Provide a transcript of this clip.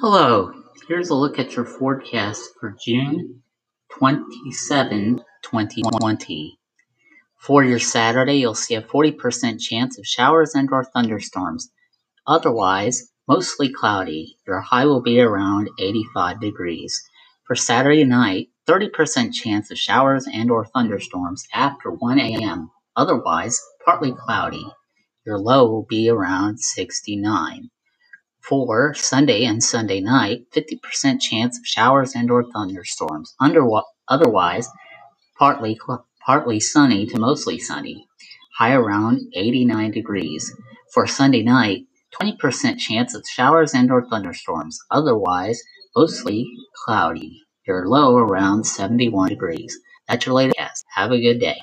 Hello, here's a look at your forecast for June 27, 2020. For your Saturday, you'll see a 40% chance of showers and or thunderstorms. Otherwise, mostly cloudy. Your high will be around 85 degrees. For Saturday night, 30% chance of showers and or thunderstorms after 1 a.m. Otherwise, partly cloudy. Your low will be around 69. For Sunday and Sunday night, 50% chance of showers and or thunderstorms. Under, otherwise, partly partly sunny to mostly sunny. High around 89 degrees. For Sunday night, 20% chance of showers and or thunderstorms. Otherwise, mostly cloudy. Your low around 71 degrees. That's your latest. Have a good day.